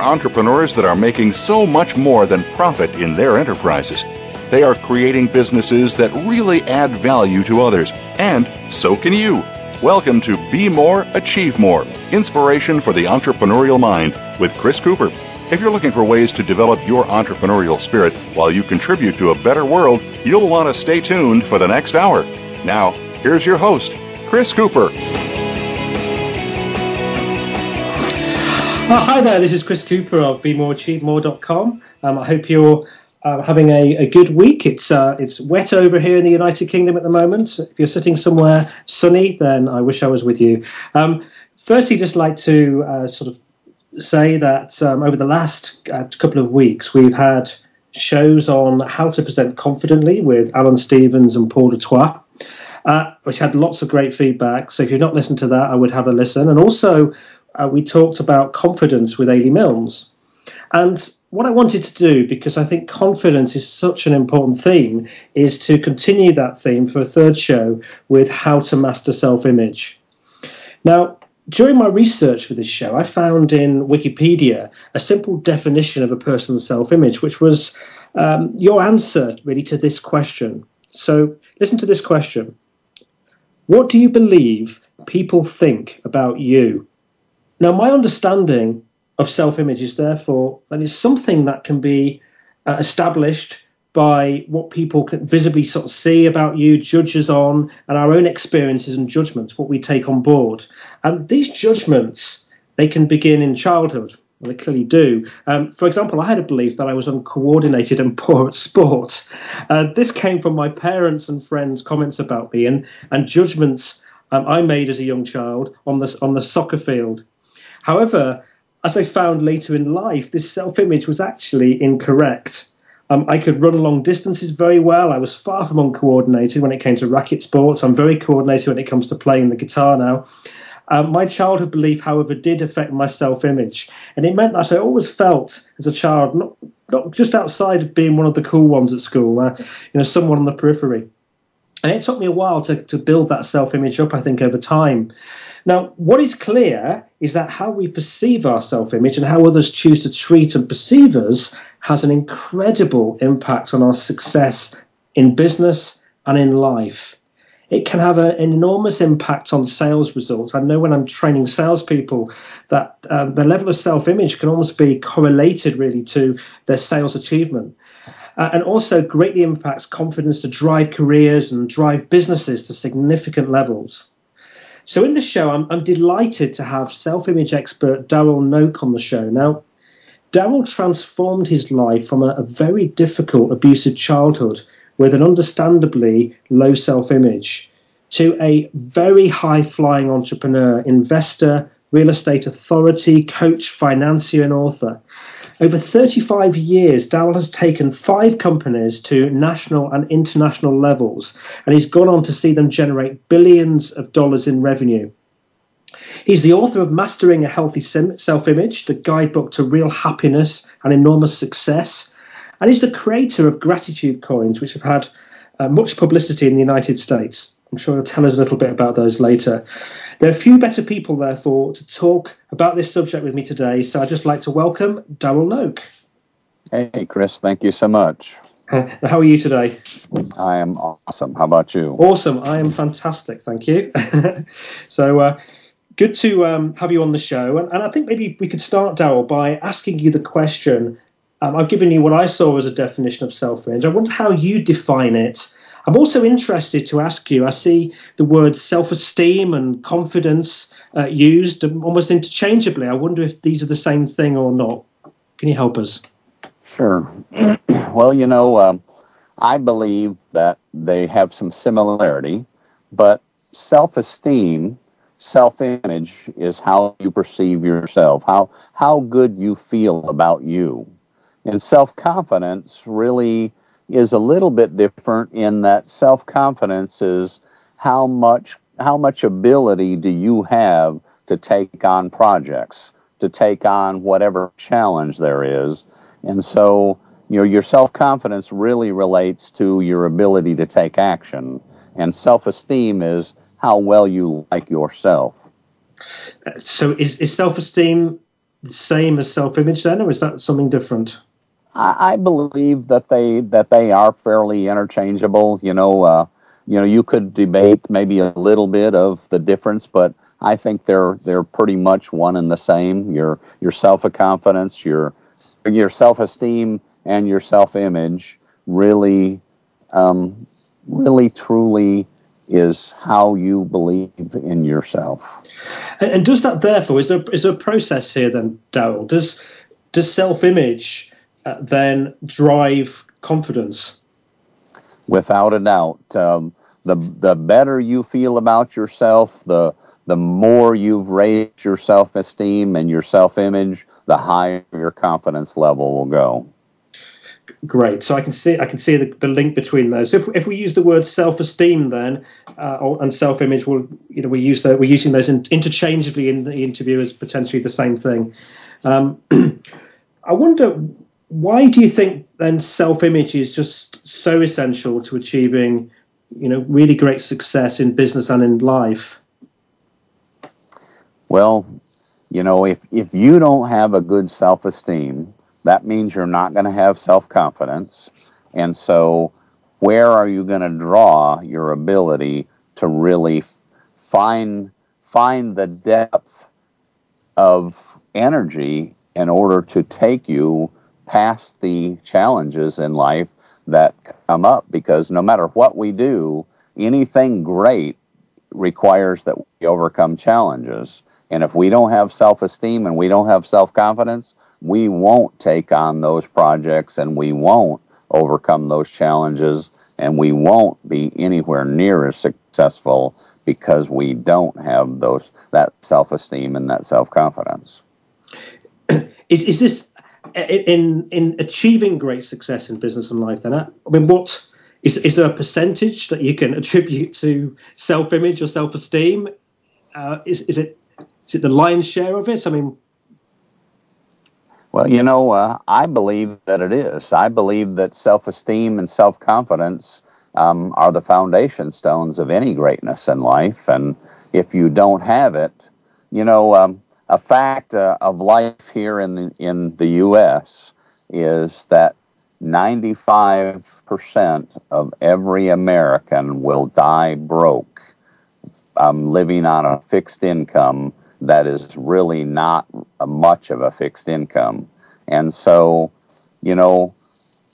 Are entrepreneurs that are making so much more than profit in their enterprises. They are creating businesses that really add value to others, and so can you. Welcome to Be More, Achieve More Inspiration for the Entrepreneurial Mind with Chris Cooper. If you're looking for ways to develop your entrepreneurial spirit while you contribute to a better world, you'll want to stay tuned for the next hour. Now, here's your host, Chris Cooper. Oh, hi there, this is Chris Cooper of BeMoreAchieveMore.com. Um, I hope you're uh, having a, a, good week. It's uh, it's wet over here in the United Kingdom at the moment. If you're sitting somewhere sunny, then I wish I was with you. Um, firstly, just like to uh, sort of say that um, over the last uh, couple of weeks, we've had shows on how to present confidently with Alan Stevens and Paul Dutoit. Uh, which had lots of great feedback. So if you've not listened to that, I would have a listen. And also, uh, we talked about confidence with Ailey Milnes. And what I wanted to do, because I think confidence is such an important theme, is to continue that theme for a third show with how to master self image. Now, during my research for this show, I found in Wikipedia a simple definition of a person's self image, which was um, your answer really to this question. So, listen to this question What do you believe people think about you? Now, my understanding of self image is therefore that it's something that can be uh, established by what people can visibly sort of see about you, judges on, and our own experiences and judgments, what we take on board. And these judgments, they can begin in childhood. Well, they clearly do. Um, for example, I had a belief that I was uncoordinated and poor at sport. Uh, this came from my parents' and friends' comments about me and, and judgments um, I made as a young child on the, on the soccer field. However, as I found later in life, this self image was actually incorrect. Um, I could run long distances very well. I was far from uncoordinated when it came to racket sports. I'm very coordinated when it comes to playing the guitar now. Um, my childhood belief, however, did affect my self image. And it meant that I always felt as a child, not, not just outside of being one of the cool ones at school, uh, you know, someone on the periphery. And it took me a while to, to build that self image up, I think, over time. Now, what is clear is that how we perceive our self image and how others choose to treat and perceive us has an incredible impact on our success in business and in life. It can have an enormous impact on sales results. I know when I'm training salespeople that um, the level of self image can almost be correlated really to their sales achievement. Uh, and also greatly impacts confidence to drive careers and drive businesses to significant levels. So in the show, I'm, I'm delighted to have self-image expert Darrell Knoch on the show. Now, Darrell transformed his life from a, a very difficult, abusive childhood with an understandably low self-image to a very high-flying entrepreneur, investor, real estate authority, coach, financier, and author. Over 35 years, Darrell has taken five companies to national and international levels, and he's gone on to see them generate billions of dollars in revenue. He's the author of Mastering a Healthy Self Image, the guidebook to real happiness and enormous success. And he's the creator of Gratitude Coins, which have had uh, much publicity in the United States. I'm sure he'll tell us a little bit about those later. There are a few better people, therefore, to talk about this subject with me today, so I'd just like to welcome Darrell Knoch. Hey, Chris, thank you so much. How are you today? I am awesome. How about you? Awesome. I am fantastic. Thank you. so, uh, good to um, have you on the show. And, and, I think maybe we could start, Darrell, by asking you the question Um, I've given you what I saw as a definition of self image. I wonder how you define it. I'm also interested to ask you. I see the words self esteem and confidence uh, used almost interchangeably. I wonder if these are the same thing or not. Can you help us? Sure. well, you know, um, I believe that they have some similarity, but self esteem, self image is how you perceive yourself, how, how good you feel about you. And self confidence really is a little bit different in that self confidence is how much how much ability do you have to take on projects, to take on whatever challenge there is. And so, you know, your self confidence really relates to your ability to take action. And self esteem is how well you like yourself. So, is, is self esteem the same as self image then, or is that something different? I, I, believe that they that they are fairly interchangeable. You know, uh, you know, you could debate maybe a little bit of the difference, but I think they're they're pretty much one and the same. Your your self confidence, your your self esteem, and your self image really, um, really truly is how you believe in yourself. And, and does that therefore is there is there a process here then, Darrell? Does does self image then drive confidence? Without a doubt, um, the the better you feel about yourself, the the more you've raised your self esteem and your self image, the higher your confidence level will go. Great. So I can see I can see the, the link between those. So if, if we use the word self esteem then uh, and self image, we'll you know we use that we're using those in, interchangeably in the interview as potentially the same thing. Um, I wonder why do you think then self-image is just so essential to achieving you know really great success in business and in life? Well you know if if you don't have a good self-esteem that means you're not going to have self-confidence. And so where are you going to draw your ability to really find find the depth of energy in order to take you past the challenges in life that come up because no matter what we do, anything great requires that we overcome challenges. And if we don't have self esteem and we don't have self confidence, we won't take on those projects and we won't overcome those challenges and we won't be anywhere near as successful because we don't have those that self esteem and that self confidence. Is, is this in in achieving great success in business and life then i mean what is, is there a percentage that you can attribute to self-image or self-esteem? Uh, is, is it is it the lion's share of it? I mean well you know uh, i believe that it is. I believe that self-esteem and self-confidence um, are the foundation stones of any greatness in life. And if you don't have it you know um, a fact uh, of life here in the, in the U.S. is that 95% of every American will die broke, um, living on a fixed income that is really not much of a fixed income. And so, you know,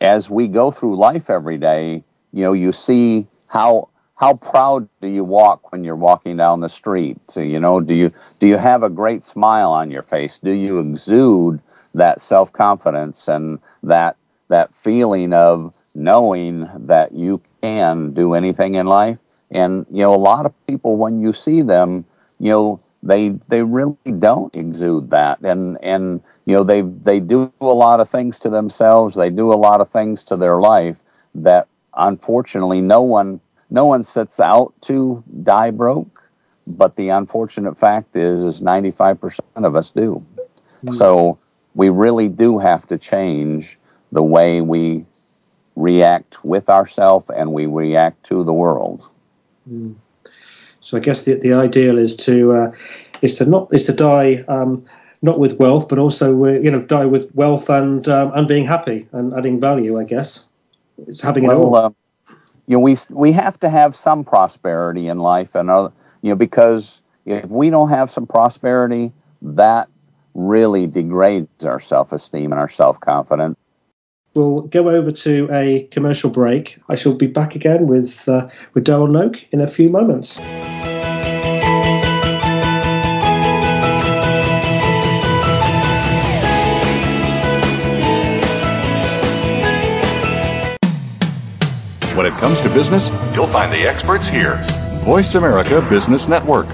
as we go through life every day, you know, you see how how proud do you walk when you're walking down the street? So, you know, do you do you have a great smile on your face? Do you exude that self confidence and that that feeling of knowing that you can do anything in life? And you know, a lot of people when you see them, you know, they they really don't exude that, and and you know they they do a lot of things to themselves. They do a lot of things to their life that unfortunately no one no one sets out to die broke, but the unfortunate fact is, is 95% of us do. Mm. So we really do have to change the way we react with ourselves and we react to the world. Mm. So I guess the, the ideal is to uh, is to not is to die um, not with wealth, but also you know die with wealth and um, and being happy and adding value. I guess it's having well, it all. Uh, you know, we we have to have some prosperity in life, and uh, you know, because if we don't have some prosperity, that really degrades our self esteem and our self confidence. we'll go over to a commercial break. I shall be back again with uh, with Darrell Knoch in a few moments. When it comes to business, you'll find the experts here. Voice America Business Network.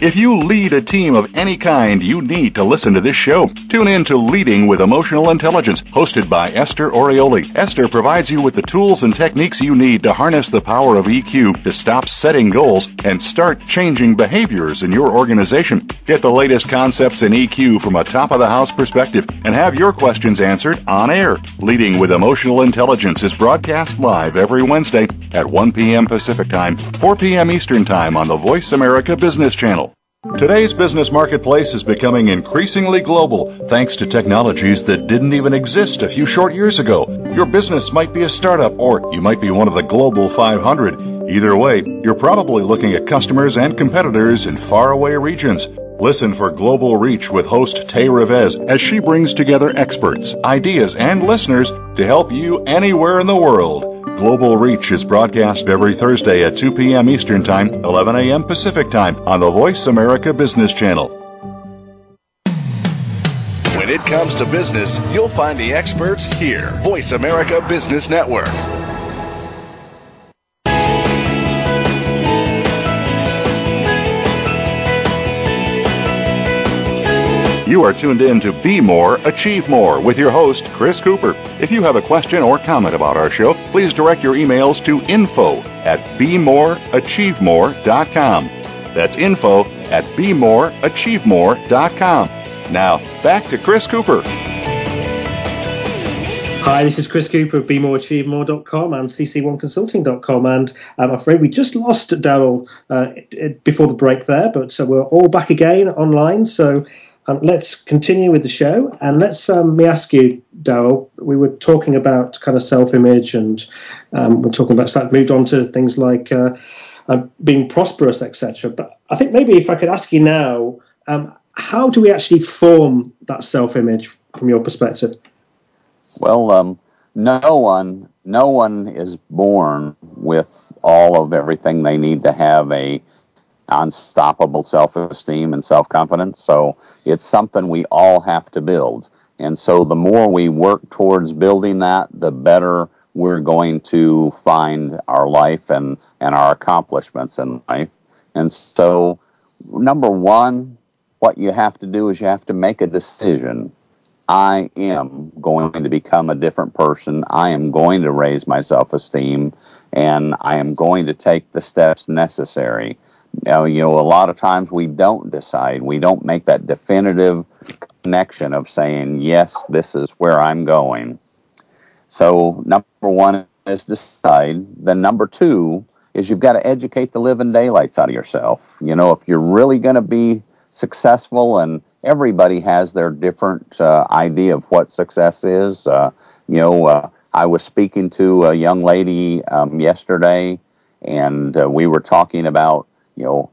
If you lead a team of any kind, you need to listen to this show. Tune in to Leading with Emotional Intelligence, hosted by Esther Orioli. Esther provides you with the tools and techniques you need to harness the power of EQ to stop setting goals and start changing behaviors in your organization. Get the latest concepts in EQ from a top of the house perspective and have your questions answered on air. Leading with Emotional Intelligence is broadcast live every Wednesday at 1 p.m. Pacific Time, 4 p.m. Eastern Time on the Voice America Business Channel. Today's business marketplace is becoming increasingly global thanks to technologies that didn't even exist a few short years ago. Your business might be a startup or you might be one of the global 500. Either way, you're probably looking at customers and competitors in faraway regions. Listen for Global Reach with host Tay Revez as she brings together experts, ideas, and listeners to help you anywhere in the world. Global Reach is broadcast every Thursday at 2 p.m. Eastern Time, 11 a.m. Pacific Time on the Voice America Business Channel. When it comes to business, you'll find the experts here. Voice America Business Network. You are tuned in to Be More, Achieve More with your host, Chris Cooper. If you have a question or comment about our show, please direct your emails to info at bemoreachievemore.com. That's info at bemoreachievemore.com. Now, back to Chris Cooper. Hi, this is Chris Cooper of BeMoreAchieveMore.com and CC1Consulting.com. And I'm afraid we just lost Darrell uh, before the break there, but so we're all back again online. So um, let's continue with the show, and let's um, me ask you, Darrell. We were talking about kind of self-image, and um, we're talking about that moved on to things like uh, uh, being prosperous, etc. But I think maybe if I could ask you now, um, how do we actually form that self-image from your perspective? Well, um, no one, no one is born with all of everything they need to have a unstoppable self esteem and self confidence. So it's something we all have to build. And so the more we work towards building that, the better we're going to find our life and, and our accomplishments in life. And so, number one, what you have to do is you have to make a decision. I am going to become a different person. I am going to raise my self esteem and I am going to take the steps necessary you know, a lot of times we don't decide. We don't make that definitive connection of saying, yes, this is where I'm going. So, number one is decide. Then, number two is you've got to educate the living daylights out of yourself. You know, if you're really going to be successful, and everybody has their different uh, idea of what success is. Uh, you know, uh, I was speaking to a young lady um, yesterday, and uh, we were talking about you know,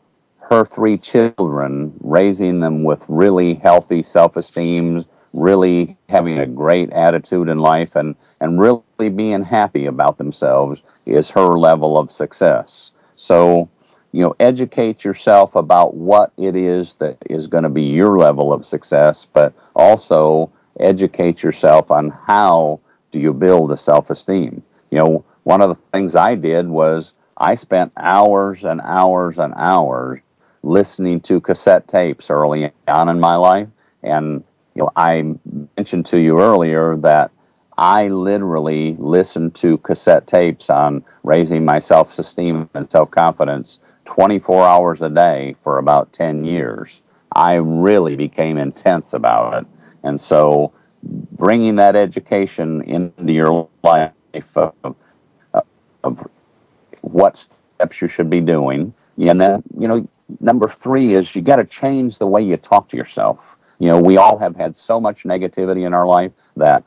her three children, raising them with really healthy self esteem, really having a great attitude in life, and, and really being happy about themselves is her level of success. So, you know, educate yourself about what it is that is going to be your level of success, but also educate yourself on how do you build a self esteem. You know, one of the things I did was I spent hours and hours and hours listening to cassette tapes early on in my life. And you know, I mentioned to you earlier that I literally listened to cassette tapes on raising my self esteem and self confidence 24 hours a day for about 10 years. I really became intense about it. And so bringing that education into your life of, of what steps you should be doing. And then, you know, number three is you got to change the way you talk to yourself. You know, we all have had so much negativity in our life that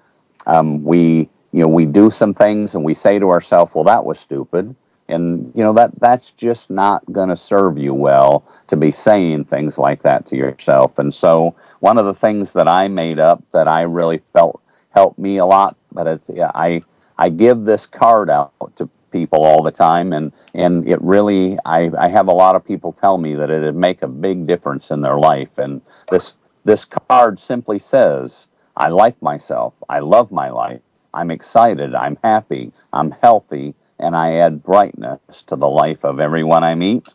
um, we, you know, we do some things and we say to ourselves, well, that was stupid. And, you know, that that's just not going to serve you well to be saying things like that to yourself. And so one of the things that I made up that I really felt helped me a lot but it's yeah, I I give this card out to people all the time and and it really I, I have a lot of people tell me that it'd make a big difference in their life and this this card simply says I like myself, I love my life, I'm excited, I'm happy, I'm healthy, and I add brightness to the life of everyone I meet.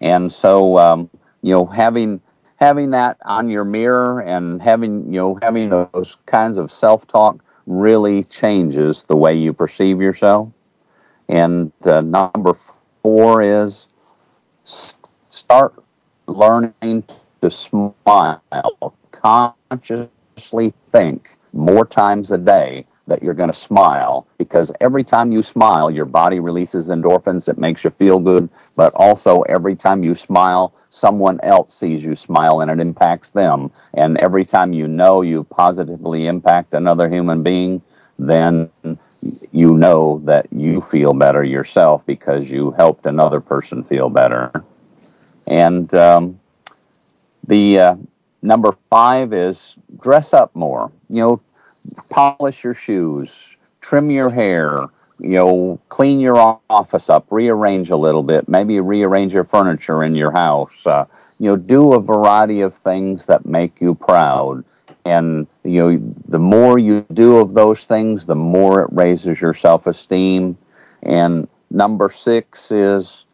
And so um, you know having having that on your mirror and having you know having those kinds of self-talk really changes the way you perceive yourself. And uh, number four is start learning to smile. Consciously think more times a day that you're going to smile because every time you smile, your body releases endorphins that makes you feel good. But also, every time you smile, someone else sees you smile and it impacts them. And every time you know you positively impact another human being, then you know that you feel better yourself because you helped another person feel better. And um, the uh, number five is dress up more. You know, polish your shoes, trim your hair, you know, clean your office up, rearrange a little bit, maybe rearrange your furniture in your house. Uh, you know, do a variety of things that make you proud. And you know, the more you do of those things, the more it raises your self-esteem. And number six is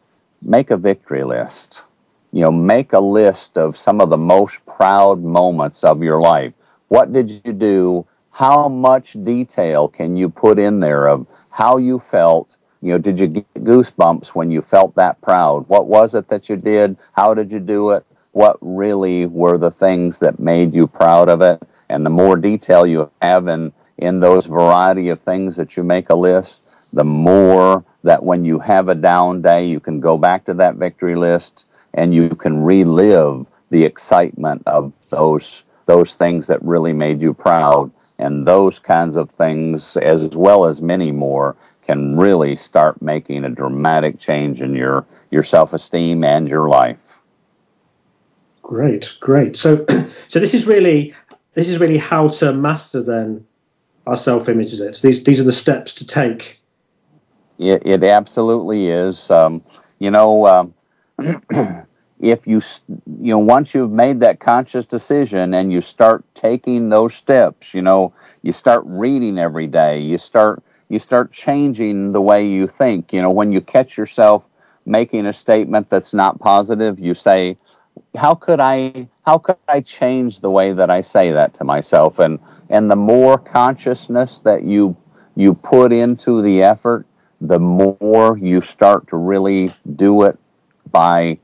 make a victory list. You know, make a list of some of the most proud moments of your life. What did you do how much detail can you put in there of how you felt? You know, did you get goosebumps when you felt that proud? What was it that you did? How did you do it? What really were the things that made you proud of it? And the more detail you have in, in those variety of things that you make a list, the more that when you have a down day, you can go back to that victory list and you can relive the excitement of those those things that really made you proud and those kinds of things, as well as many more, can really start making a dramatic change in your, your self esteem and your life. Great, great. So, so this is really this is really how to master then our self image. Is it? these these are the steps to take. It, it absolutely is. Um, you know, um, if you you know once you've made that conscious decision and you start taking those steps you know you start reading every day you start you start changing the way you think you know when you catch yourself making a statement that's not positive you say how could i how could i change the way that i say that to myself? And and the more consciousness that you you put into the effort the more you start to really do it by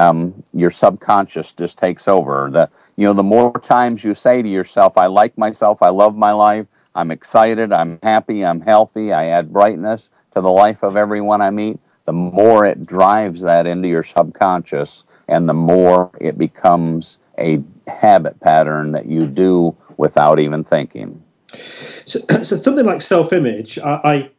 um, your subconscious just takes over. The you know the more times you say to yourself, "I like myself, I love my life, I'm excited, I'm happy, I'm healthy, I add brightness to the life of everyone I meet," the more it drives that into your subconscious, and the more it becomes a habit pattern that you do without even thinking. So, so something like self-image, I, I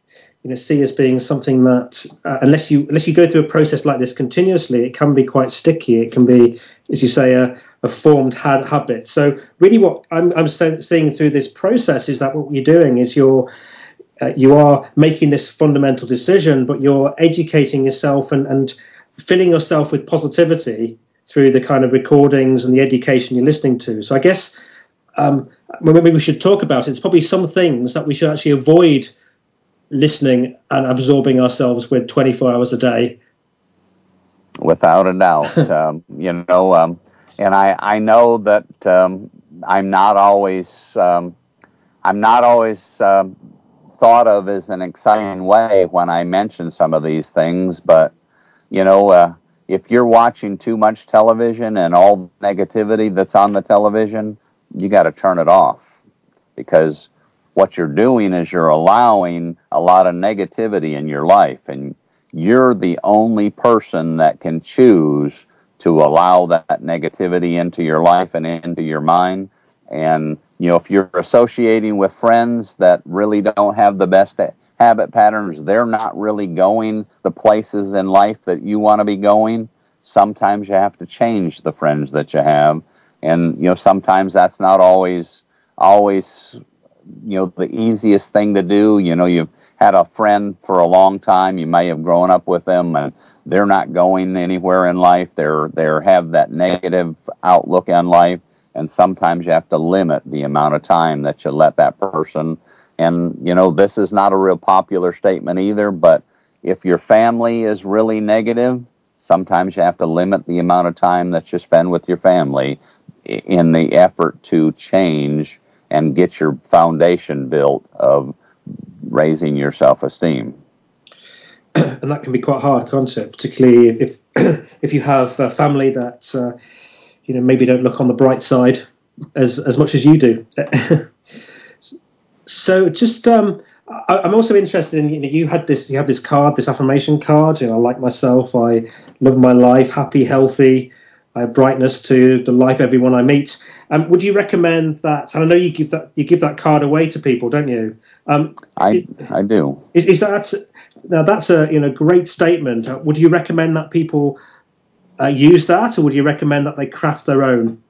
you know see as being something that uh, unless you unless you go through a process like this continuously it can be quite sticky. It can be as you say a, a formed ha- habit. So really what i'm, I'm seeing through this process is that what you're doing is you're uh, you are making this fundamental decision but you're educating yourself and, and filling yourself with positivity through the kind of recordings and the education you're listening to. So i guess um, maybe we should talk about it. It's probably some things that we should actually avoid listening and absorbing ourselves with 24 hours a day. Without a doubt. Um, you know um, and i i know that um, i'm not always um, i'm not always um, thought of as an exciting way when i mention some of these things but you know uh, if you're watching too much television and all the negativity that's on the television you got to turn it off because what you're doing is you're allowing a lot of negativity in your life and you're the only person that can choose to allow that negativity into your life and into your mind. And you know if you're associating with friends that really don't have the best habit patterns they're not really going the places in life that you want to be going sometimes you have to change the friends that you have. And you know sometimes that's not always always you know the easiest thing to do. You know, you've had a friend for a long time. You may have grown up with them, and they're not going anywhere in life. They're they have that negative outlook on life, and sometimes you have to limit the amount of time that you let that person. And you know, this is not a real popular statement either, but if your family is really negative, sometimes you have to limit the amount of time that you spend with your family in the effort to change and get your foundation built of raising your self-esteem. and that can be quite hard, can't? Particularly if if you have a family that uh, you know maybe don't look on the bright side as as much as you do. so just um, I, am also interested in you know you had this you have this card this affirmation card you know I like myself I love my life happy healthy I have brightness to the life everyone I meet. Um, would you recommend that? And I know you give that you give that card away to people, don't you? Um, I I do. Is, is that now that's a you know great statement. Uh, would you recommend that people uh, use that, or would you recommend that they craft their own?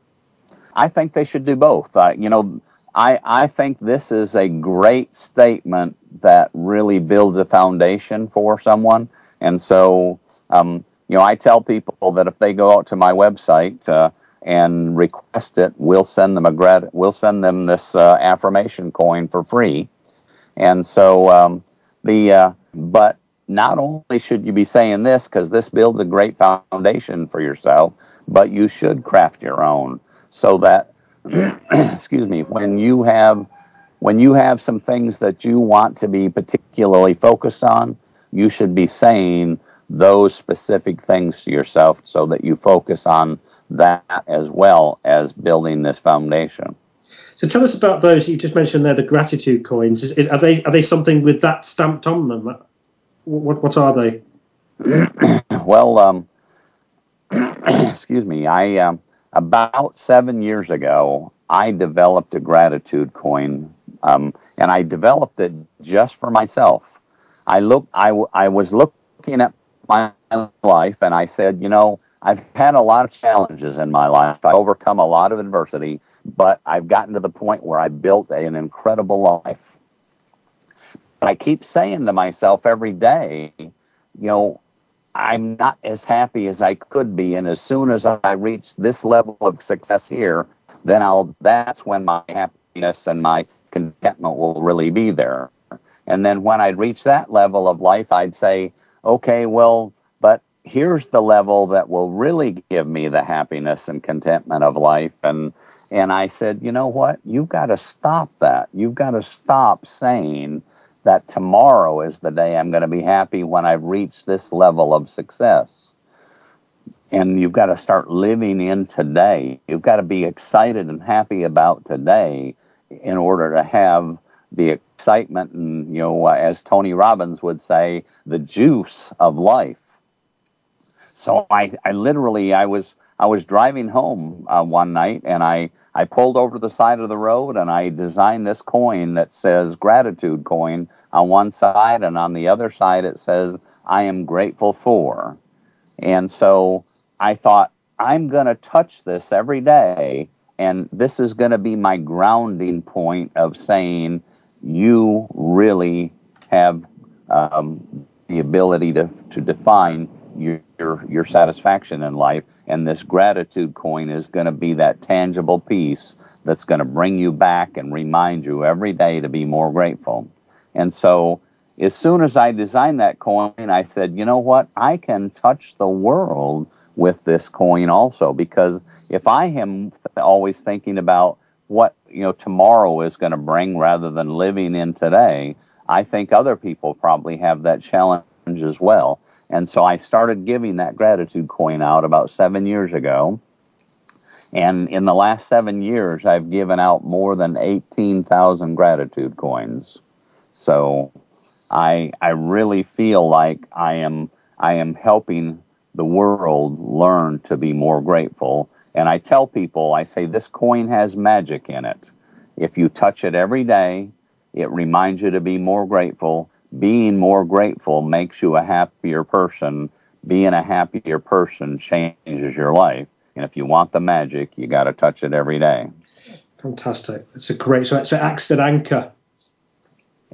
I think they should do both. Uh, you know, I I think this is a great statement that really builds a foundation for someone, and so. Um, you know, I tell people that if they go out to my website uh, and request it, we'll send them a grad, we'll send them this uh, affirmation coin for free. And so um, the uh, but not only should you be saying this because this builds a great foundation for yourself, but you should craft your own so that excuse me when you have when you have some things that you want to be particularly focused on, you should be saying those specific things to yourself so that you focus on that as well as building this foundation. So tell us about those you just mentioned there, the gratitude coins. Is, is, are they are they something with that stamped on them? What what are they? well, um, excuse me. I um, about seven years ago, I developed a gratitude coin, um, and I developed it just for myself. I look, I, I was looking at my life and I said, you know, I've had a lot of challenges in my life. I've overcome a lot of adversity, but I've gotten to the point where I built an incredible life. But I keep saying to myself every day, you know, I'm not as happy as I could be. And as soon as I reach this level of success here, then I'll, that's when my happiness and my contentment will really be there. And then when I'd reach that level of life, I'd say, okay, well, but here's the level that will really give me the happiness and contentment of life. And and I said, you know what? You've got to stop that. You've got to stop saying that tomorrow is the day I'm going to be happy when I've reached this level of success. And you've got to start living in today. You've got to be excited and happy about today in order to have the excitement and you know uh, as tony robbins would say the juice of life. So i i literally i was i was driving home uh, one night and i i pulled over to the side of the road and i designed this coin that says gratitude coin on one side and on the other side it says i am grateful for. And so i thought i'm going to touch this every day and this is going to be my grounding point of saying you really have um, the ability to, to define your, your, your satisfaction in life. And this gratitude coin is going to be that tangible piece that's going to bring you back and remind you every day to be more grateful. And so, as soon as I designed that coin, I said, you know what? I can touch the world with this coin also because if I am always thinking about what you know tomorrow is going to bring rather than living in today i think other people probably have that challenge as well. And so i started giving that gratitude coin out about seven years ago. And in the last seven years i've given out more than 18000 gratitude coins. So i i really feel like i am i am helping the world learn to be more grateful and I tell people, I say, this coin has magic in it. If you touch it every day, it reminds you to be more grateful. Being more grateful makes you a happier person. Being a happier person changes your life. And if you want the magic, you got to touch it every day. Fantastic. It's a great, so it's an acts anchor.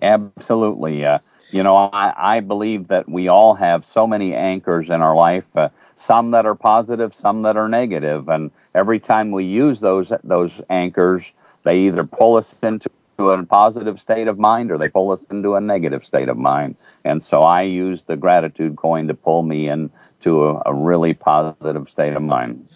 Absolutely. Uh, you know, I, I believe that we all have so many anchors in our life, uh, some that are positive, some that are negative, and every time we use those those anchors, they either pull us into a positive state of mind or they pull us into a negative state of mind. And so I use the gratitude coin to pull me into a, a really positive state of mind.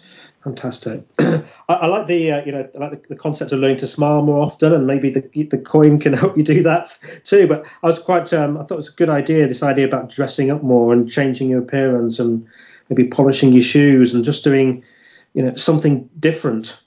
Fantastic. I, I, like the uh, you know I like the, the, concept of learning to smile more often, and maybe the the coin can help you do that too. But I was quite um, I thought it was a good idea. This idea about dressing up more and changing your appearance, and maybe polishing your shoes, and just doing you know something different.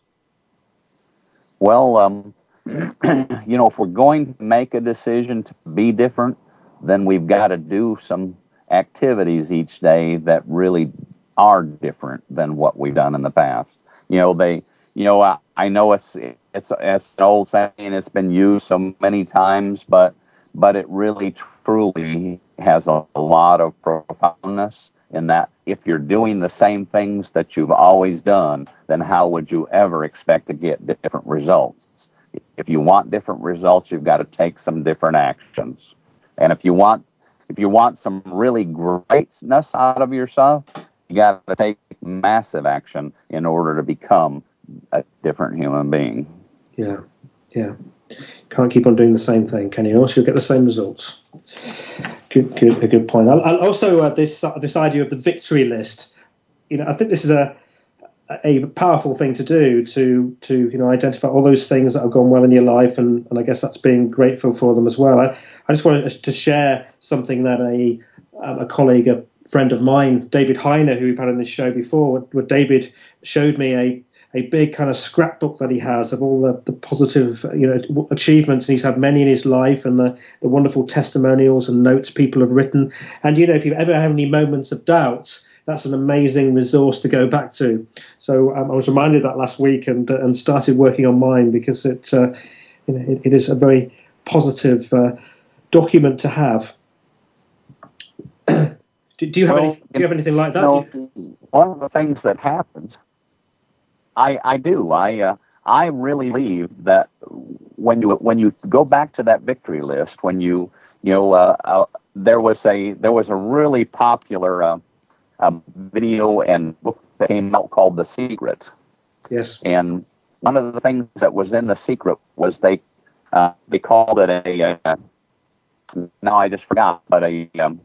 Well, um, you know, if we're going to make a decision to be different, then we've got to do some activities each day that really are different than what we've done in the past. You know, they, you know, I, I know it's it's it's an old saying, it's been used so many times, but but it really truly has a, a lot of profoundness in that if you're doing the same things that you've always done, then how would you ever expect to get different results? If you want different results, you've got to take some different actions. And if you want if you want some really greatness out of yourself, you got to take massive action in order to become a different human being. Yeah, yeah. Can't keep on doing the same thing, can you? Else you'll get the same results. Good, good, a good point. And also, uh, this uh, this idea of the victory list. You know, I think this is a a powerful thing to do to to you know identify all those things that have gone well in your life and, and I guess that's being grateful for them as well. I, I just wanted to share something that a um, a colleague, a friend of mine, David Heiner, who we've had on this show before, where David showed me a a big kind of scrapbook that he has of all the, the positive you know achievements and he's had many in his life and the, the wonderful testimonials and notes people have written. And you know if you ever have any moments of doubt that's an amazing resource to go back to. So um, I was reminded that last week and and started working on mine because it uh, you know it, it is a very positive uh, document to have Do, do you have well, any, Do you have anything like that? You know, one of the things that happens, I I do I uh, I really believe that when you when you go back to that victory list, when you you know uh, uh, there was a there was a really popular uh, video and book that came out called The Secret. Yes. And one of the things that was in The Secret was they uh, they called it a, a now I just forgot, but a um,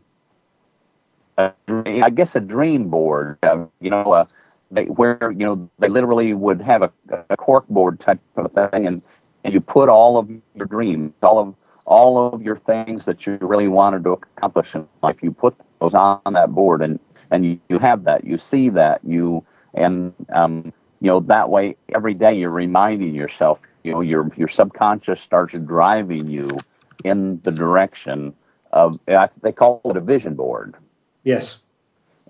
I guess a dream board. Uh, you know, uh, they, where you know they literally would have a, a cork board type of thing, and and you put all of your dreams, all of all of your things that you really wanted to accomplish in life. You put those on that board, and and you, you have that, you see that, you and um, you know that way every day you're reminding yourself. You know, your your subconscious starts driving you in the direction of. They call it a vision board Yes.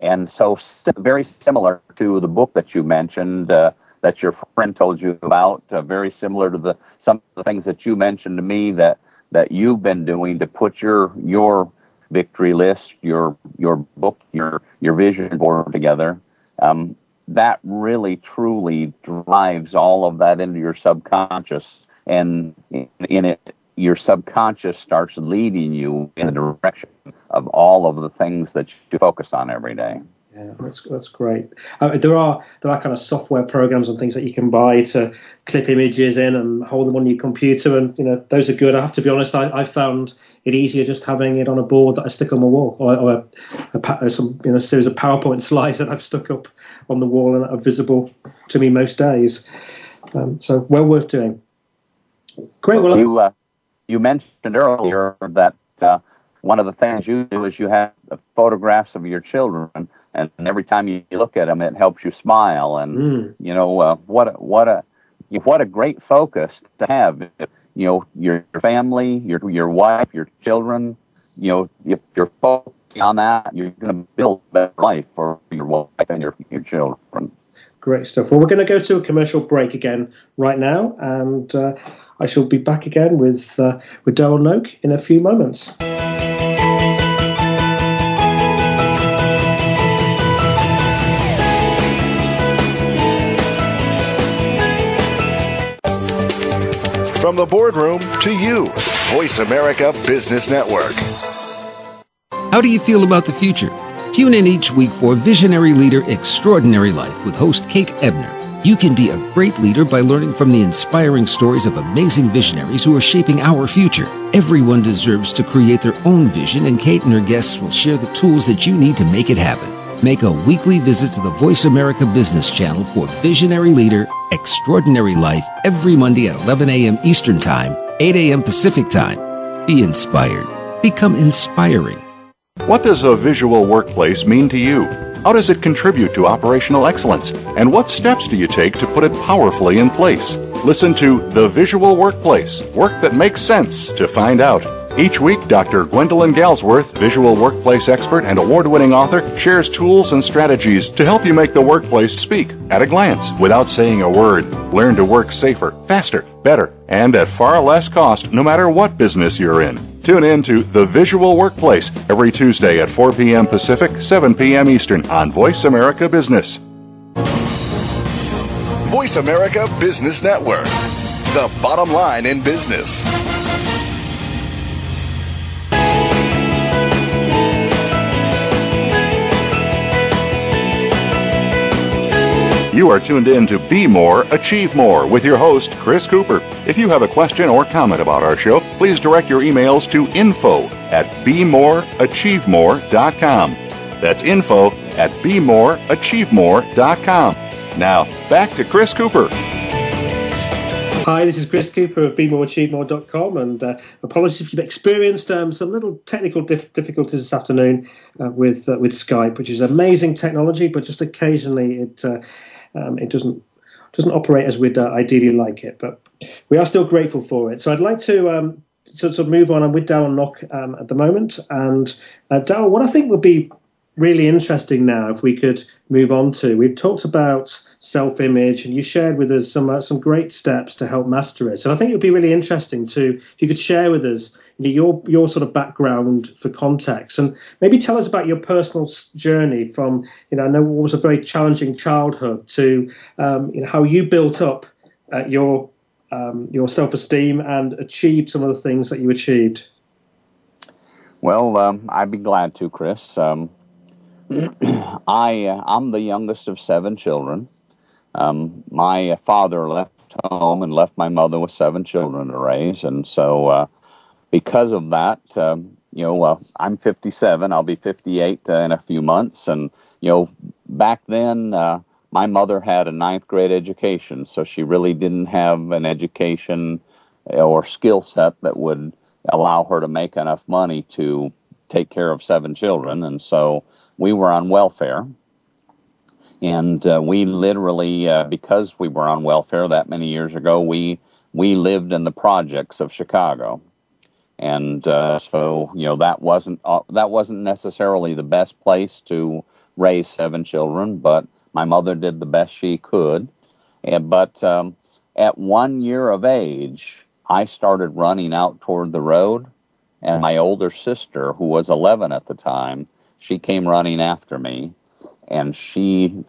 And so, very similar to the book that you mentioned, uh, that your friend told you about, uh, very similar to the some of the things that you mentioned to me that that you've been doing to put your your victory list, your your book, your your vision board together. Um, that really truly drives all of that into your subconscious, and in, in it your subconscious starts leading you in the direction of all of the things that you focus on every day. Yeah, that's that's great. Uh, there are there are kind of software programs and things that you can buy to clip images in and hold them on your computer, and you know those are good. I have to be honest, I, I found it easier just having it on a board that I stick on my wall, or, or a, a, some you know series of PowerPoint slides that I've stuck up on the wall and are visible to me most days. Um, so well worth doing. Great. Well, you uh, you mentioned earlier that uh, one of the things you do is you have photographs of your children, and every time you look at them, it helps you smile. And mm. you know uh, what? A, what a what a great focus to have. You know your, family, your your wife, your children. You know if you're focusing on that, you're going to build a better life for your wife and your your children. Great stuff. Well, we're going to go to a commercial break again right now, and uh, I shall be back again with uh, with Darrell Knoch in a few moments. From the boardroom to you, Voice America Business Network. How do you feel about the future? Tune in each week for Visionary Leader Extraordinary Life with host Kate Ebner. You can be a great leader by learning from the inspiring stories of amazing visionaries who are shaping our future. Everyone deserves to create their own vision, and Kate and her guests will share the tools that you need to make it happen. Make a weekly visit to the Voice America Business Channel for Visionary Leader Extraordinary Life every Monday at 11 a.m. Eastern Time, 8 a.m. Pacific Time. Be inspired. Become inspiring. What does a visual workplace mean to you? How does it contribute to operational excellence? And what steps do you take to put it powerfully in place? Listen to The Visual Workplace Work That Makes Sense to find out. Each week, Dr. Gwendolyn Galsworth, visual workplace expert and award winning author, shares tools and strategies to help you make the workplace speak at a glance without saying a word. Learn to work safer, faster, better, and at far less cost no matter what business you're in. Tune in to The Visual Workplace every Tuesday at 4 p.m. Pacific, 7 p.m. Eastern on Voice America Business. Voice America Business Network, the bottom line in business. You are tuned in to Be More, Achieve More with your host, Chris Cooper. If you have a question or comment about our show, please direct your emails to info at bemoreachievemore.com. That's info at bemoreachievemore.com. Now, back to Chris Cooper. Hi, this is Chris Cooper of BeMoreAchieveMore.com, and uh, apologies if you've experienced um, some little technical dif- difficulties this afternoon uh, with uh, with Skype, which is amazing technology, but just occasionally it uh, um, it doesn't doesn't operate as we'd uh, ideally like it, but we are still grateful for it. So I'd like to um, sort of move on. I'm with Darrell Knoch um, at the moment, and uh, what I think would be really interesting now if we could move on to we've talked about self-image and you shared with us some uh, some great steps to help master it So i think it would be really interesting to if you could share with us your your sort of background for context. And maybe tell us about your personal journey from you know i know it was a very challenging childhood to um, you know how you built up uh, your um, your self-esteem and achieved some of the things that you achieved. Well um, i'd be glad to chris. Um, I uh, I'm the youngest of seven children. Um, my father left home and left my mother with seven children to raise, and so uh, because of that, um, you know, uh, I'm 57. I'll be 58 uh, in a few months, and you know, back then. Uh, my mother had a ninth grade education, so she really didn't have an education or skill set that would allow her to make enough money to take care of seven children. And so we were on welfare. And uh, we literally, uh, because we were on welfare that many years ago, we we lived in the projects of Chicago, and uh, so you know that wasn't uh, that wasn't necessarily the best place to raise seven children, but my mother did the best she could. And, but um, at one year of age, I started running out toward the road, and my older sister, who was 11 at the time, she came running after me and she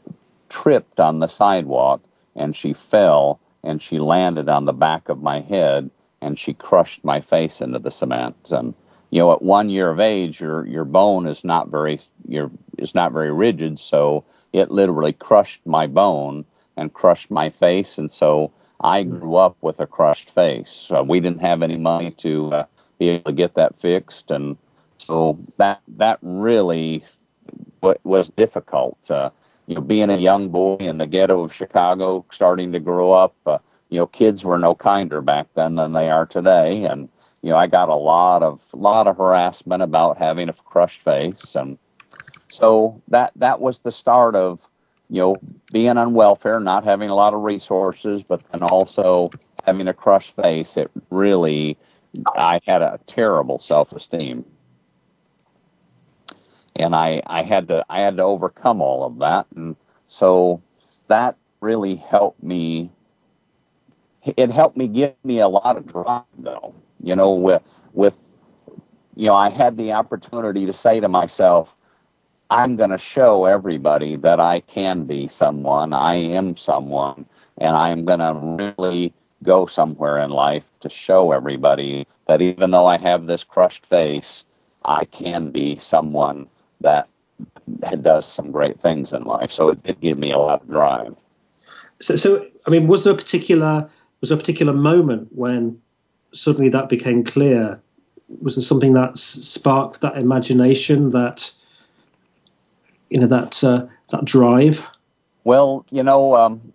tripped on the sidewalk and she fell and she landed on the back of my head and she crushed my face into the cement and you know at one year of age your your bone is not very your is not very rigid so it literally crushed my bone and crushed my face and so I grew up with a crushed face. Uh, we didn't have any money to uh, be able to get that fixed, and so that that really was difficult. Uh, you know, being a young boy in the ghetto of Chicago, starting to grow up. You know, kids were no kinder back then than they are today, and you know, I got a lot of lot of harassment about having a crushed face, and so that that was the start of you know being on welfare, not having a lot of resources, but then also having a crushed face. It really, I had a terrible self esteem and I, I had to I had to overcome all of that, and so that really helped me. It helped me give me a lot of drive, though. You know, with with you know, I had the opportunity to say to myself, I'm going to show everybody that I can be someone. I am someone, and I'm going to really go somewhere in life to show everybody that even though I have this crushed face, I can be someone that does some great things in life. So it did give me a lot of drive. So, so I mean, was there a particular was a particular moment when suddenly that became clear? Was there something that sparked that imagination, that you know, that uh, that drive? Well, you know, um,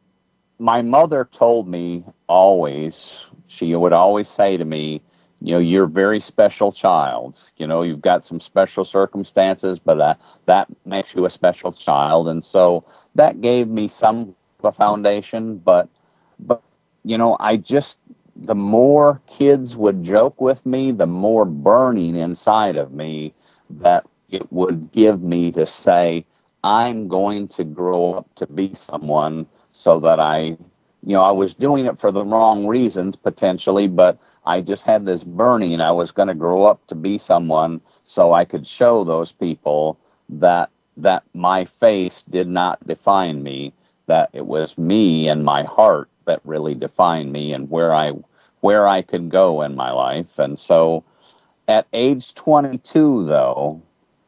my mother told me always. She would always say to me, you know you're a very special child you know you've got some special circumstances but uh, that makes you a special child and so that gave me some a foundation but but you know i just the more kids would joke with me the more burning inside of me that it would give me to say i'm going to grow up to be someone so that i you know i was doing it for the wrong reasons potentially but I just had this burning. I was going to grow up to be someone so I could show those people that that my face did not define me, that it was me and my heart that really defined me and where I where I could go in my life. And so at age 22 though,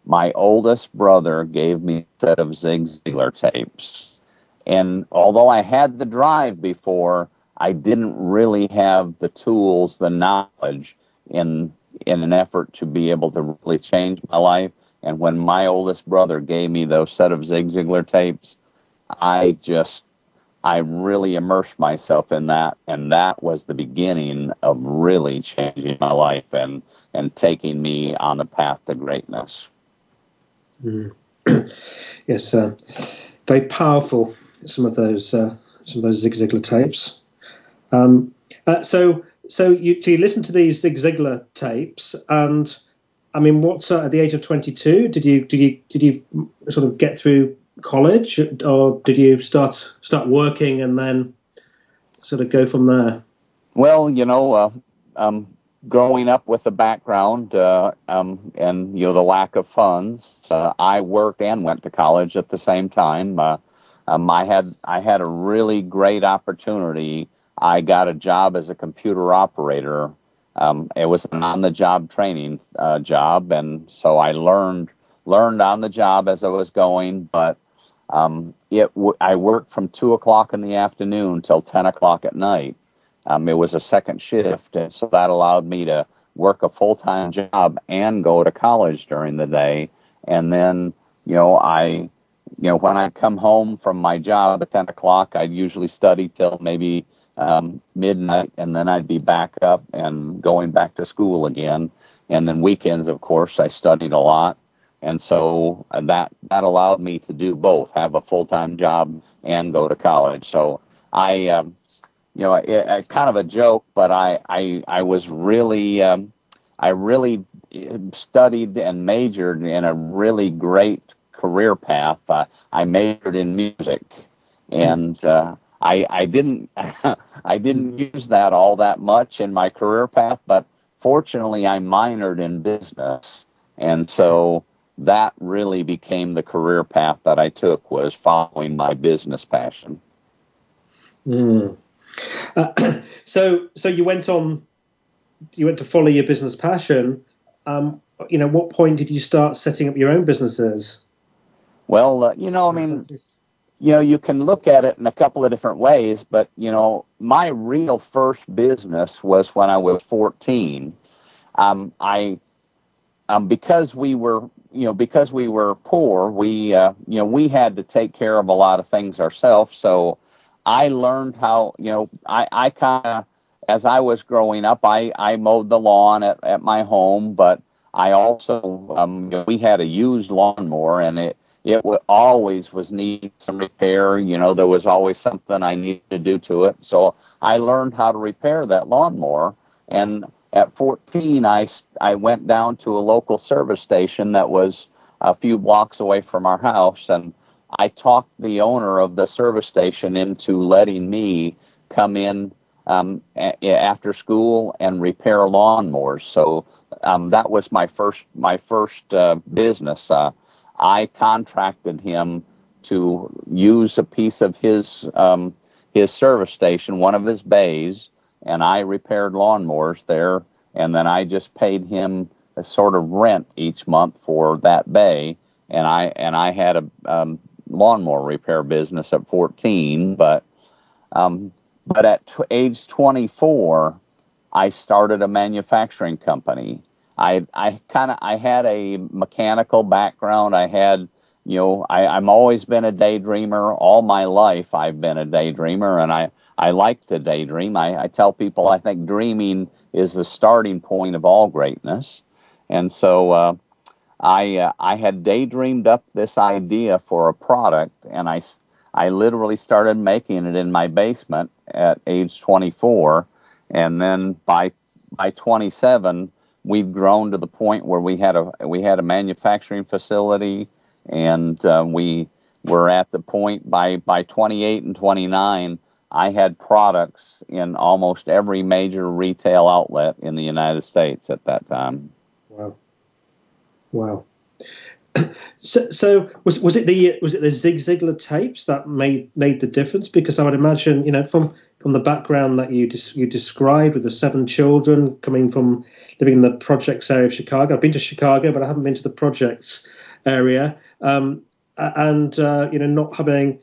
my oldest brother gave me a set of Zig Ziglar tapes. And although I had the drive before, I didn't really have the tools, the knowledge in in an effort to be able to really change my life. And when my oldest brother gave me those set of Zig Ziglar tapes, I just I really immersed myself in that, and that was the beginning of really changing my life and and taking me on the path to greatness. Mm. yes, uh, very powerful. Some of those uh, some of those Zig Ziglar tapes. Um, uh, so, so you so you listen to these Zig Ziglar tapes, and I mean, what's uh, at the age of twenty two? Did you did you did you sort of get through college, or did you start start working and then sort of go from there? Well, you know, uh, um, growing up with the background uh, um, and you know the lack of funds, uh, I worked and went to college at the same time. Uh, um, I had I had a really great opportunity I got a job as a computer operator. Um, it was an on-the-job training uh, job, and so I learned learned on the job as I was going. But um, it w- I worked from two o'clock in the afternoon till ten o'clock at night. Um, it was a second shift, and so that allowed me to work a full-time job and go to college during the day. And then, you know, I you know, when I come home from my job at 10 o'clock, I'd usually study till maybe um, midnight, and then I'd be back up and going back to school again. And then weekends, of course, I studied a lot, and so uh, that that allowed me to do both, have a full time job and go to college. So I, um, you know, it, it, kind of a joke, but I I I was really um, I really uh, studied and majored in a really great career path. Uh, I majored in music, and uh, I, I didn't I didn't use that all that much in my career path, but fortunately I minored in business, and so that really became the career path that I took was following my business passion. Mm. Uh, so so you went on you went to follow your business passion. Um, you know, what point did you start setting up your own businesses? Well, uh, you know, I mean, you know, you can look at it in a couple of different ways, but, you know, my real first business was when I was 14. Um, I, um, because we were, you know, because we were poor, we, uh, you know, we had to take care of a lot of things ourselves. So I learned how, you know, I, I kind of, as I was growing up, I, I mowed the lawn at, at my home, but I also, um, we had a used lawnmower and it, it always was needing some repair. You know, there was always something I needed to do to it. So I learned how to repair that lawnmower. And at 14, I, I went down to a local service station that was a few blocks away from our house. And I talked the owner of the service station into letting me come in um, a- after school and repair lawnmowers. So um, that was my first my first uh, business. Uh, I contracted him to use a piece of his um, his service station, one of his bays, and I repaired lawnmowers there, and then I just paid him a sort of rent each month for that bay, and I and I had a um, lawnmower repair business at 14, but um, but at t- age 24, I started a manufacturing company. I I kind of I had a mechanical background. I had you know I, I'm always been a daydreamer all my life. I've been a daydreamer, and I I like to daydream. I, I tell people I think dreaming is the starting point of all greatness, and so. Uh, I uh, I had daydreamed up this idea for a product, and I I literally started making it in my basement at age 24, and then by by 27, we've grown to the point where we had a we had a manufacturing facility, and uh, we were at the point by by 28 and 29. I had products in almost every major retail outlet in the United States at that time. Wow. Wow. So, so, was was it the was it the Zig Ziglar tapes that made made the difference? Because I would imagine, you know, from from the background that you des- you described with the seven children coming from living in the projects area of Chicago. I've been to Chicago, but I haven't been to the projects area. Um, and uh, you know, not having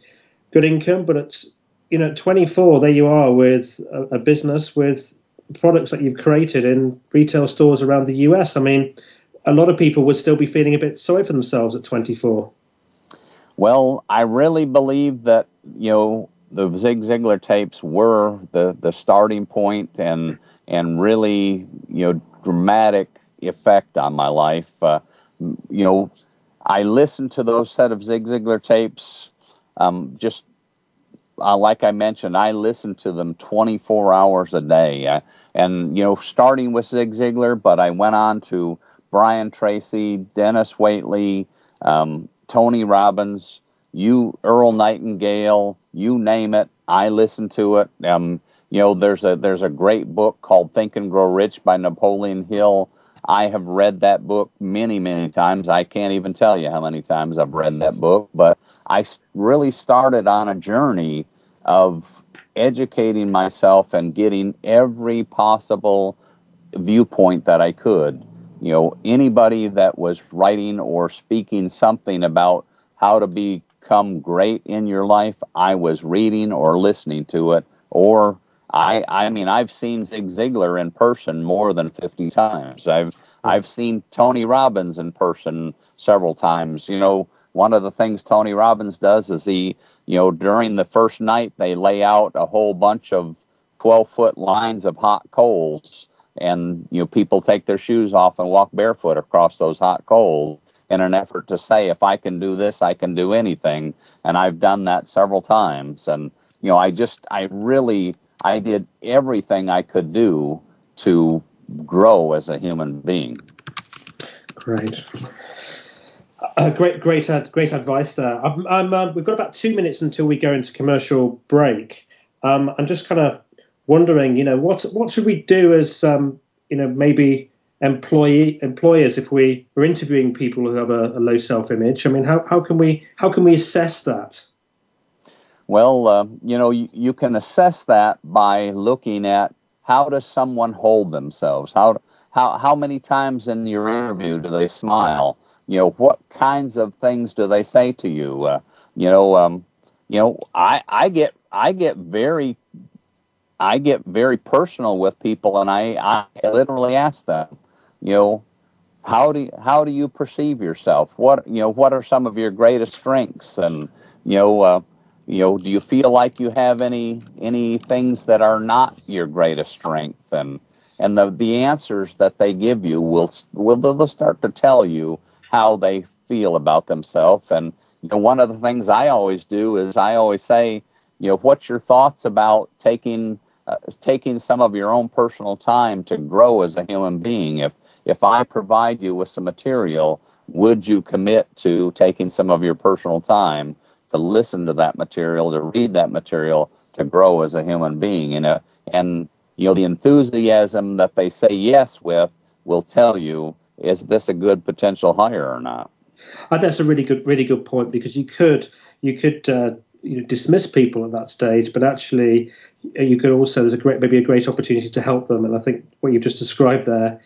good income, but it's you know, 24, there you are with a, a business with products that you've created in retail stores around the US. I mean a lot of people would still be feeling a bit sorry for themselves at 24. Well, I really believe that you know the Zig Ziglar tapes were the the starting point and and really you know dramatic effect on my life. Uh, you know, I listened to those set of Zig Ziglar tapes. Um, just uh, like I mentioned, I listen to them 24 hours a day, uh, and you know, starting with Zig Ziglar, but I went on to Brian Tracy, Dennis Waitley, um, Tony Robbins, you Earl Nightingale, you name it. I listen to it. Um, you know, there's a there's a great book called Think and Grow Rich by Napoleon Hill. I have read that book many, many times. I can't even tell you how many times I've read that book, but I really started on a journey of educating myself and getting every possible viewpoint that I could. You know anybody that was writing or speaking something about how to become great in your life i was reading or listening to it or i i mean i've seen zig ziglar in person more than 50 times. I've hmm. i've seen tony robbins in person several times. You know one of the things tony robbins does is he you know during the first night they lay out a whole bunch of 12 foot lines of hot coals and you know people take their shoes off and walk barefoot across those hot coals in an effort to say if i can do this i can do anything. And i've done that several times. And you know i just i really i did everything i could do to grow as a human being. Great uh, great great great advice there I'm, I'm, uh, we've got about two minutes until we go into commercial break um, i'm just kind of wondering, you know, what what should we do as um, you know maybe employee employers if we are interviewing people who have a, a low self image? I mean, how, how can we how can we assess that? Well, uh, you know, you, you can assess that by looking at how does someone hold themselves? How how how many times in your interview do they smile? You know, what kinds of things do they say to you? Uh, you know, um, you know, I I get I get very I get very personal with people, and I, I literally ask them, you know, how do you, how do you perceive yourself? What you know, what are some of your greatest strengths? And you know, uh, you know, do you feel like you have any any things that are not your greatest strength? And and the the answers that they give you will will they'll start to tell you how they feel about themselves. And you know, one of the things I always do is I always say, you know, what's your thoughts about taking uh, taking some of your own personal time to grow as a human being. If if I provide you with some material, would you commit to taking some of your personal time to listen to that material, to read that material, to grow as a human being? And uh, and you know the enthusiasm that they say yes with will tell you is this a good potential hire or not. Think that's a really good, really good point because you could you could uh, you know, dismiss people at that stage, but actually you could also there's a great maybe a great opportunity to help them. And I think what you've just described there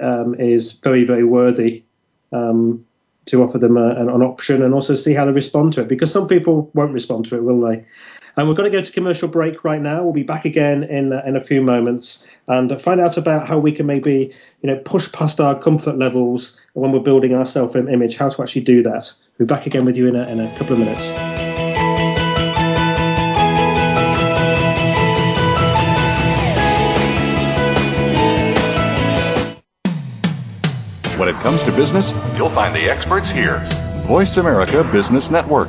um, is very very worthy um, to offer them a, an, an, option and also see how they respond to it because some people won't respond to it, will they? And we're going to go to commercial break right now. We'll be back again in uh, in a few moments and find out about how we can maybe you know push past our comfort levels when we're building our self image. How to actually do that. We'll be back again with you in a, in a couple of minutes. When it comes to business, you'll find the experts here. Voice America Business Network.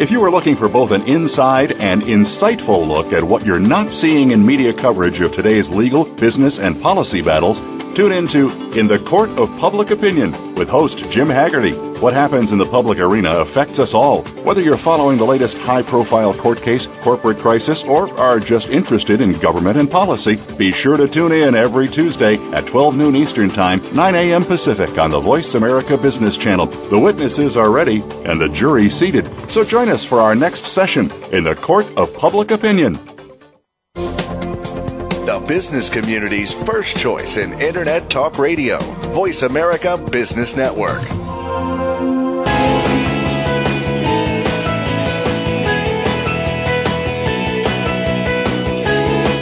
If you are looking for both an inside and insightful look at what you're not seeing in media coverage of today's legal, business, and policy battles, Tune into In the Court of Public Opinion with host Jim Haggerty. What happens in the public arena affects us all. Whether you're following the latest high profile court case, corporate crisis, or are just interested in government and policy, be sure to tune in every Tuesday at 12 noon Eastern Time, 9 a.m. Pacific on the Voice America Business Channel. The witnesses are ready and the jury seated. So join us for our next session in the Court of Public Opinion business community's first choice in Internet Talk Radio, Voice America Business Network.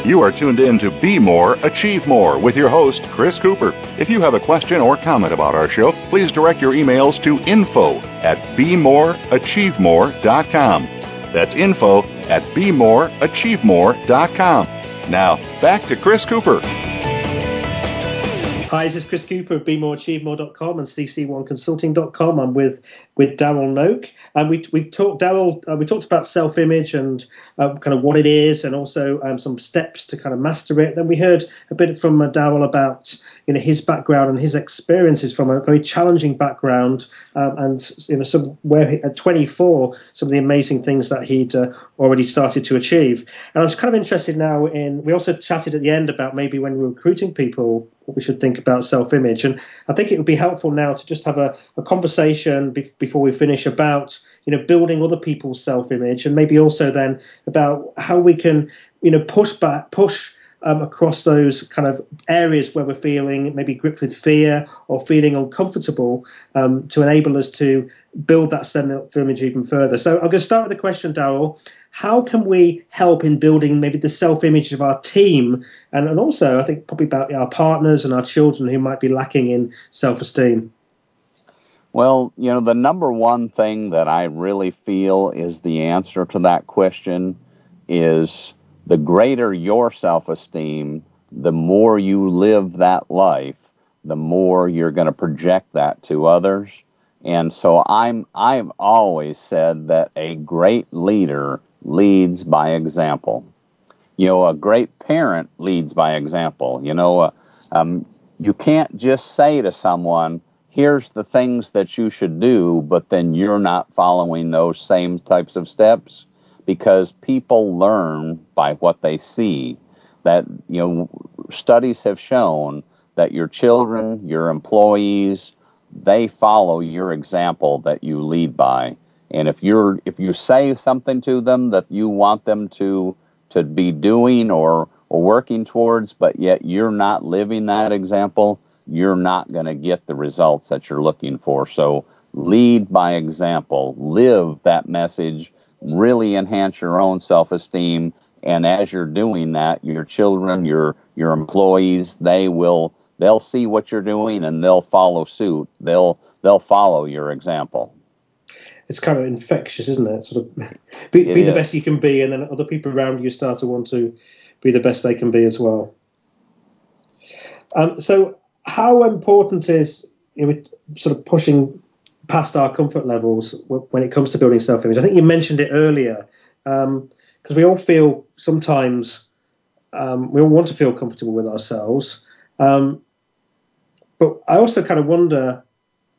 You are tuned in to Be More, Achieve More with your host, Chris Cooper. If you have a question or comment about our show, please direct your emails to info at bemoreachievemore.com. That's info at bemoreachievemore.com. Now, back to Chris Cooper. Hi, this is Chris Cooper of BeMoreAchieveMore.com and CC1Consulting.com. I'm with with Darrell Knoch, and we we talked Darrell. Uh, we talked about self image and uh, kind of what it is, and also um, some steps to kind of master it. Then we heard a bit from uh, Darrell about you know his background and his experiences from a very challenging background, um, and you know some where he, at 24, some of the amazing things that he'd uh, already started to achieve. And I was kind of interested now in. We also chatted at the end about maybe when we're recruiting people what we should think about self-image. And I think it would be helpful now to just have a, a conversation be- before we finish about you know building other people's self-image, and maybe also then about how we can you know push back, push. Um, across those kind of areas where we're feeling maybe gripped with fear or feeling uncomfortable um, to enable us to build that self-image even further. So I'm going to start with the question, Darrell how can we help in building maybe the self image of our team and, and also I think probably about our partners and our children who might be lacking in self esteem? Well, you know, the number one thing that I really feel is the answer to that question is the greater your self esteem, the more you live that life, the more you're going to project that to others. And so I'm I've always said that a great leader leads by example. You know, a great parent leads by example. You know, uh, um, you can't just say to someone, here's the things that you should do, but then you're not following those same types of steps because people learn by what they see. That, you know, studies have shown that your children, your employees, they follow your example that you lead by. And if you're if you say something to them that you want them to to be doing or or working towards, but yet you're not living that example, you're not going to get the results that you're looking for. So lead by example, live that message, really enhance your own self-esteem, and as you're doing that, your children, your your employees, they will they'll see what you're doing and they'll follow suit. They'll they'll follow your example it's kind of infectious, isn't it? Sort of be, be the best you can be, and then other people around you start to want to be the best they can be as well. Um, so, how important is you know, sort of pushing past our comfort levels when it comes to building self-image? I think you mentioned it earlier because um, we all feel sometimes um, we all want to feel comfortable with ourselves. Um, but I also kind of wonder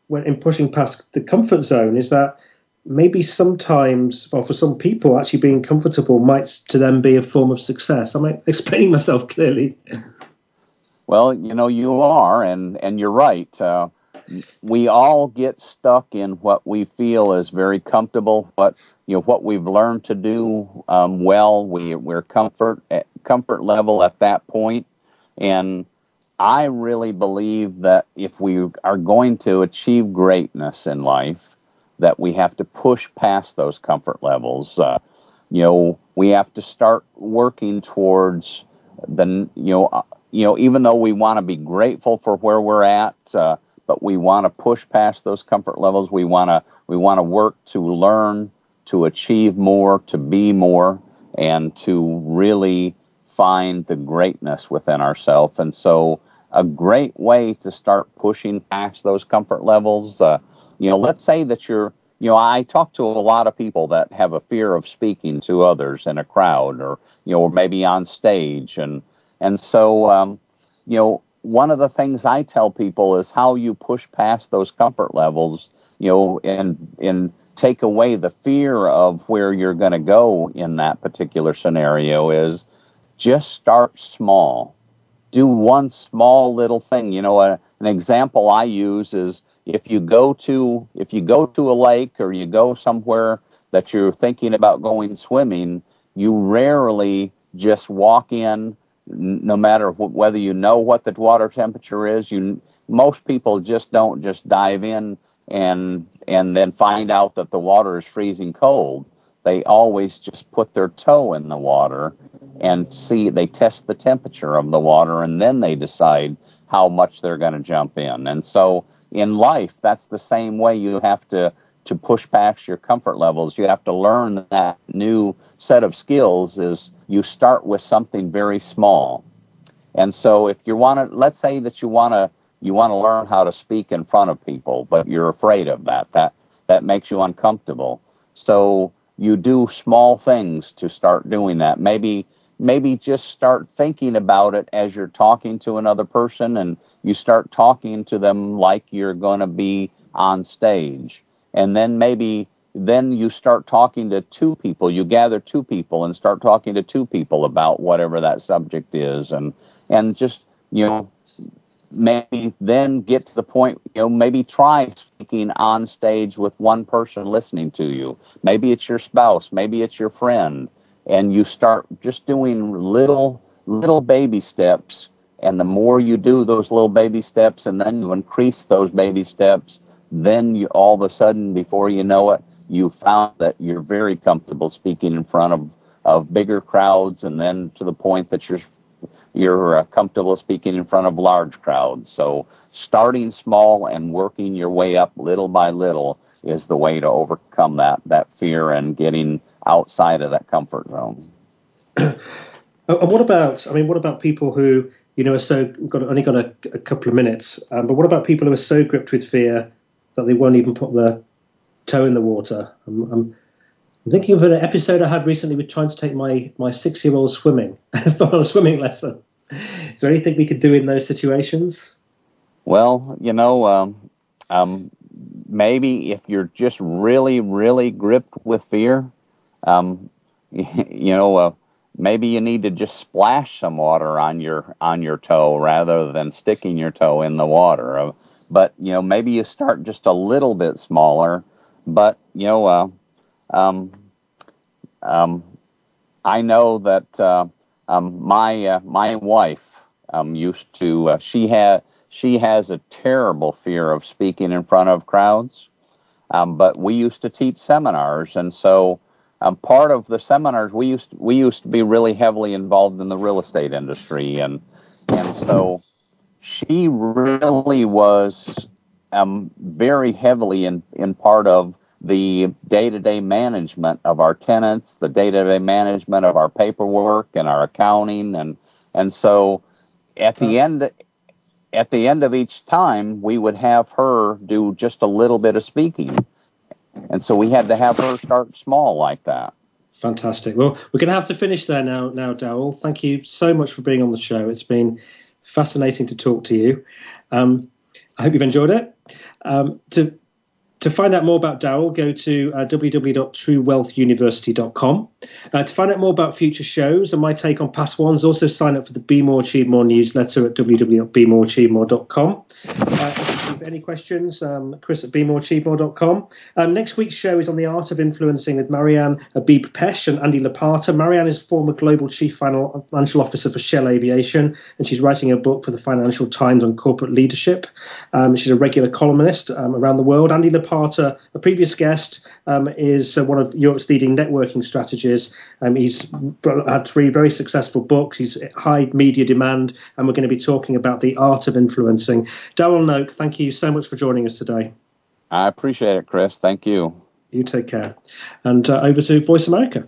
when in pushing past the comfort zone is that maybe sometimes, well, for some people, actually being comfortable might to them be a form of success. Am I explaining myself clearly? Well, you know, you are, and and you're right. Uh, we all get stuck in what we feel is very comfortable, what you know, what we've learned to do um, well. We we're comfort at comfort level at that point, and I really believe that if we are going to achieve greatness in life, that we have to push past those comfort levels. Uh, you know, we have to start working towards the you know uh, you know even though we want to be grateful for where we're at. Uh, but we want to push past those comfort levels. We want to we want to work to learn, to achieve more, to be more, and to really find the greatness within ourselves. And so, a great way to start pushing past those comfort levels. Uh, you know, let's say that you're you know, I talk to a lot of people that have a fear of speaking to others in a crowd, or you know, or maybe on stage, and and so um, you know, one of the things I tell people is how you push past those comfort levels, you know, and and take away the fear of where you're going to go in that particular scenario is just start small. Do one small little thing. You know, a, an example I use is if you go to if you go to a lake or you go somewhere that you're thinking about going swimming, you rarely just walk in no matter wh- whether you know what the water temperature is you most people just don't just dive in and and then find out that the water is freezing cold. They always just put their toe in the water and see they test the temperature of the water and then they decide how much they're going to jump in. And so in life that's the same way you have to to push past your comfort levels you have to learn that new set of skills is you start with something very small. And so if you want to, let's say that you want to, you want to learn how to speak in front of people, but you're afraid of that. That that makes you uncomfortable. So you do small things to start doing that. Maybe maybe just start thinking about it as you're talking to another person and you start talking to them like you're going to be on stage. And then maybe then you start talking to two people. You gather two people and start talking to two people about whatever that subject is. And and just you know maybe then get to the point you know maybe try speaking on stage with one person listening to you. Maybe it's your spouse maybe it's your friend. And you start just doing little little baby steps. And the more you do those little baby steps and then you increase those baby steps then you all of a sudden before you know it you found that you're very comfortable speaking in front of, of bigger crowds and then to the point that you're you're uh, comfortable speaking in front of large crowds. So starting small and working your way up little by little is the way to overcome that that fear and getting outside of that comfort zone. And what about i mean what about people who you know are so got only got a, a couple of minutes um, but what about people who are so gripped with fear that they won't even put their toe in the water. I'm, I'm, I'm, thinking of an episode I had recently with trying to take my, my six year old swimming on a swimming lesson. Is there anything we could do in those situations? Well, you know, um, um, maybe if you're just really, really gripped with fear, um, you know, uh, maybe you need to just splash some water on your on your toe rather than sticking your toe in the water. Uh, but you know, maybe you start just a little bit smaller but you know, uh, um, um, I know that uh, um, my uh, my wife um, used to. Uh, she had she has a terrible fear of speaking in front of crowds. Um, but we used to teach seminars, and so um, part of the seminars we used we used to be really heavily involved in the real estate industry, and and so she really was um, very heavily in, in part of the day-to-day management of our tenants, the day-to-day management of our paperwork and our accounting, and and so at the end at the end of each time we would have her do just a little bit of speaking, and so we had to have her start small like that. Fantastic. Well, we're going to have to finish there now, now, Darrell. Thank you so much for being on the show. It's been fascinating to talk to you. Um, I hope you've enjoyed it. Um, to to find out more about Darrell, go to uh, www.truewealthuniversity.com. Uh, to find out more about future shows and my take on past ones, also sign up for the Be More Achieve More newsletter at www.bemoreachievemore.com. Uh, you any questions, um, chris at bemoreachievemore.com. Um, next week's show is on the art of influencing with Marianne Abib Pech and Andy Lopata. Marianne is former global chief financial officer for Shell Aviation, and she's writing a book for the Financial Times on corporate leadership. Um, she's a regular columnist um, around the world. Andy Lopata a previous guest, um, is uh, one of Europe's leading networking strategies. Um, he's had three very successful books. He's high media demand, and we're going to be talking about the art of influencing. Darrell Knoch, thank you so much for joining us today. I appreciate it, Chris. Thank you. You take care. And uh, over to Voice America.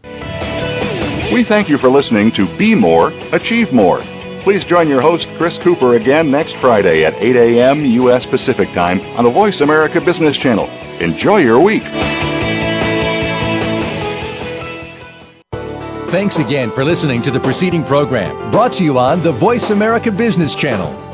We thank you for listening to Be More, Achieve More. Please join your host, Chris Cooper, again next Friday at 8 a.m. U.S. Pacific Time on the Voice America Business Channel. Enjoy your week. Thanks again for listening to the preceding program brought to you on the Voice America Business Channel.